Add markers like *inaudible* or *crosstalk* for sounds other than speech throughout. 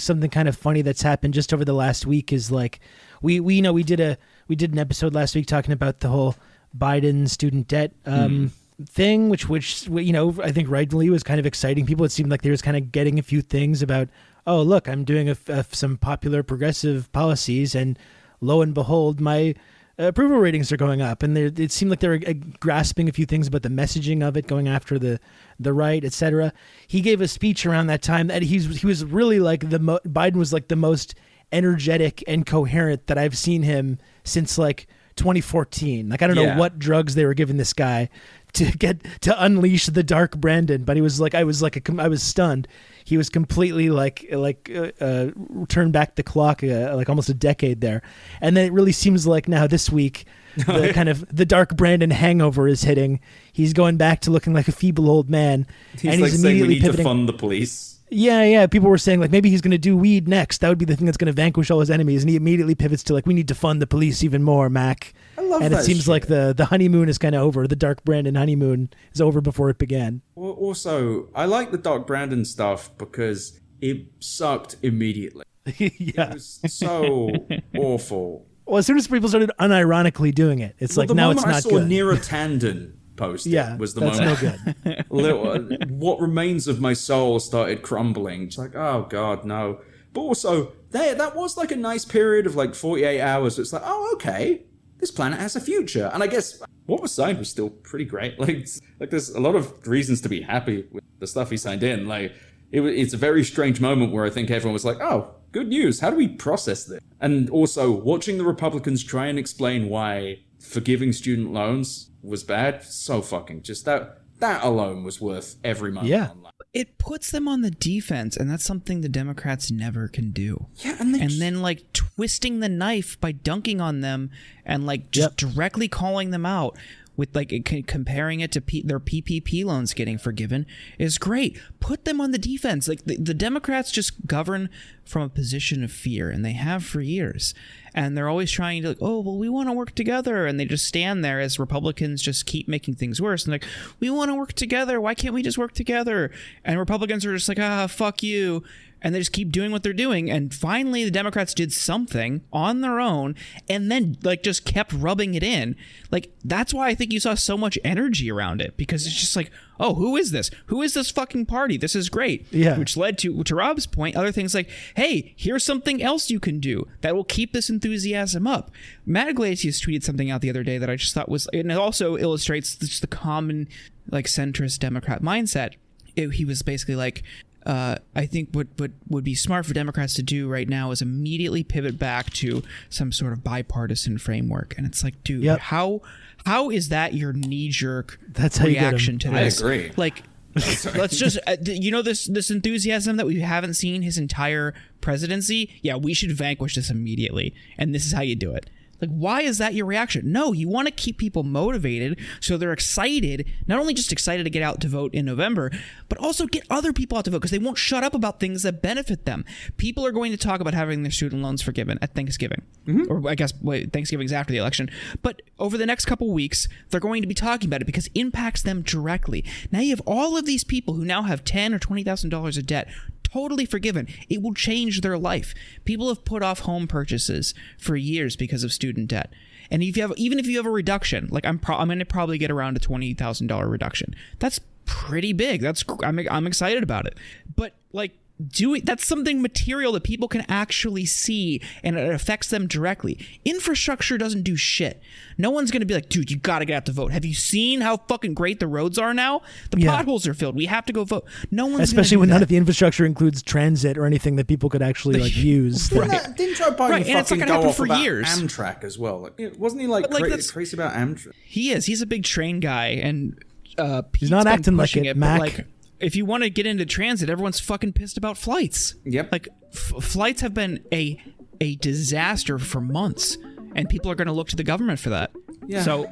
something kind of funny that's happened just over the last week is like we we you know we did a we did an episode last week talking about the whole Biden student debt um, thing, which which you know I think rightly was kind of exciting people. It seemed like they was kind of getting a few things about oh look I'm doing a, a- some popular progressive policies and lo and behold my approval ratings are going up and it seemed like they were uh, grasping a few things about the messaging of it going after the the right etc he gave a speech around that time that he's he was really like the mo- biden was like the most energetic and coherent that i've seen him since like 2014 like i don't Yeah. know what drugs they were giving this guy to get to unleash the dark brandon but he was like i was like a, I was stunned he was completely like like uh, uh, turned back the clock uh, like almost a decade there and then it really seems like now this week *laughs* the kind of the dark brandon hangover is hitting he's going back to looking like a feeble old man He's and like he's saying we immediately need to fund the police. yeah, yeah. People were saying like maybe he's going to do weed next. That would be the thing that's going to vanquish all his enemies. And he immediately pivots to like we need to fund the police even more, Mac. Love and it seems shit. like the the honeymoon is kind of over. The Dark Brandon honeymoon is over before it began. Al- Also, I like the Dark Brandon stuff because it sucked immediately. *laughs* yeah. It was so *laughs* awful. Well, as soon as people started unironically doing it, it's Well, like the now moment it's I saw good. Neera *laughs* Tanden post yeah, was the that's moment. no good. little, what remains of my soul started crumbling. It's like, oh god, no. But also, there that was like a nice period of like 48 hours. It's like, oh okay, this planet has a future. And I guess what was signed was still pretty great. *laughs* Like, like there's a lot of reasons to be happy with the stuff he signed in. Like, it, it's a very strange moment where I think everyone was like, oh, good news. How do we process this? And also, watching the Republicans try and explain why forgiving student loans was bad, so fucking just that. That alone was worth every moment. Yeah. online. It puts them on the defense, and that's something the Democrats never can do. Yeah, and and just- then like twisting the knife by dunking on them and like just directly calling them out with like c- comparing it to P- their PPP loans getting forgiven is great. Put them on the defense. Like the, the Democrats just govern from a position of fear, and they have for years. And they're always trying to like, oh well, we want to work together, and they just stand there as Republicans just keep making things worse. And like, we want to work together. Why can't we just work together? And Republicans are just like, ah, fuck you and they just keep doing what they're doing. And finally the democrats did something on their own and then like just kept rubbing it in. Like that's why i think you saw so much energy around it because it's just like oh who is this? Who is this fucking party? This is great. Yeah. which led to to rob's point other things like hey here's something else you can do that will keep this enthusiasm up. Matt Yglesias tweeted something out the other day that i just thought was and it also illustrates just the common like centrist democrat mindset. He was basically like uh, I think what, what would be smart for Democrats to do right now is immediately pivot back to some sort of bipartisan framework. And it's like, dude, Yep. how how is that your knee jerk That's you get 'em. reaction to I this? agree. Like, *laughs* let's just uh, th- you know this this enthusiasm that we haven't seen his entire presidency. Yeah, we should vanquish this immediately, and this is how you do it. Like, why is that your reaction? No, you want to keep people motivated so they're excited, not only just excited to get out to vote in November, but also get other people out to vote because they won't shut up about things that benefit them. People are going to talk about having their student loans forgiven at Thanksgiving, mm-hmm. or I guess wait, Thanksgiving's after the election. But over the next couple weeks, they're going to be talking about it because it impacts them directly. Now you have all of these people who now have ten or twenty thousand dollars of debt totally forgiven. It will change their life. People have put off home purchases for years because of student debt. And if you have, even if you have a reduction, like I'm, pro- I'm going to probably get around a twenty thousand dollar reduction. That's pretty big. That's I'm, I'm excited about it. But like doing that's something material that people can actually see and it affects them directly. Infrastructure doesn't do shit. No one's going to be like, dude, you got to get out to vote. Have you seen how fucking great the roads are now? The Yeah. potholes are filled. We have to go vote. No one's gonna Especially do when none of the infrastructure includes transit or anything that people could actually like *laughs* use. Didn't, that, didn't Joe Biden Right, and it's not gonna go happen for about years. Amtrak as well? Like, wasn't he like, But, like, cra- that's- crazy about Amtrak? He is. He's a big train guy, and uh, He's not acting like pushing it, but, Mac. like, if you want to get into transit, everyone's fucking pissed about flights. Yep. Like f- flights have been a a disaster for months, and people are going to look to the government for that. Yeah. So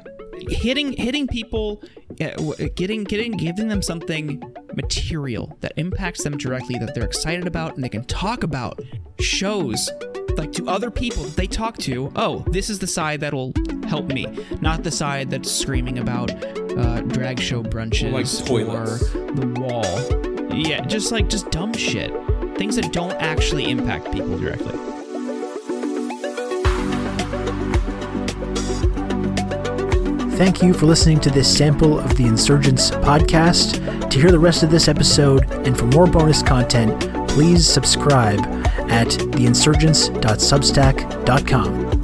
hitting hitting people, uh, getting getting giving them something material that impacts them directly that they're excited about and they can talk about shows like to other people that they talk to oh this is the side that'll help me not the side that's screaming about uh, drag show brunches like, toilets. or the wall yeah just like just dumb shit things that don't actually impact people directly. Thank you for listening to this sample of the Insurgents podcast. To hear the rest of this episode and for more bonus content, please subscribe at theinsurgents.substack.com.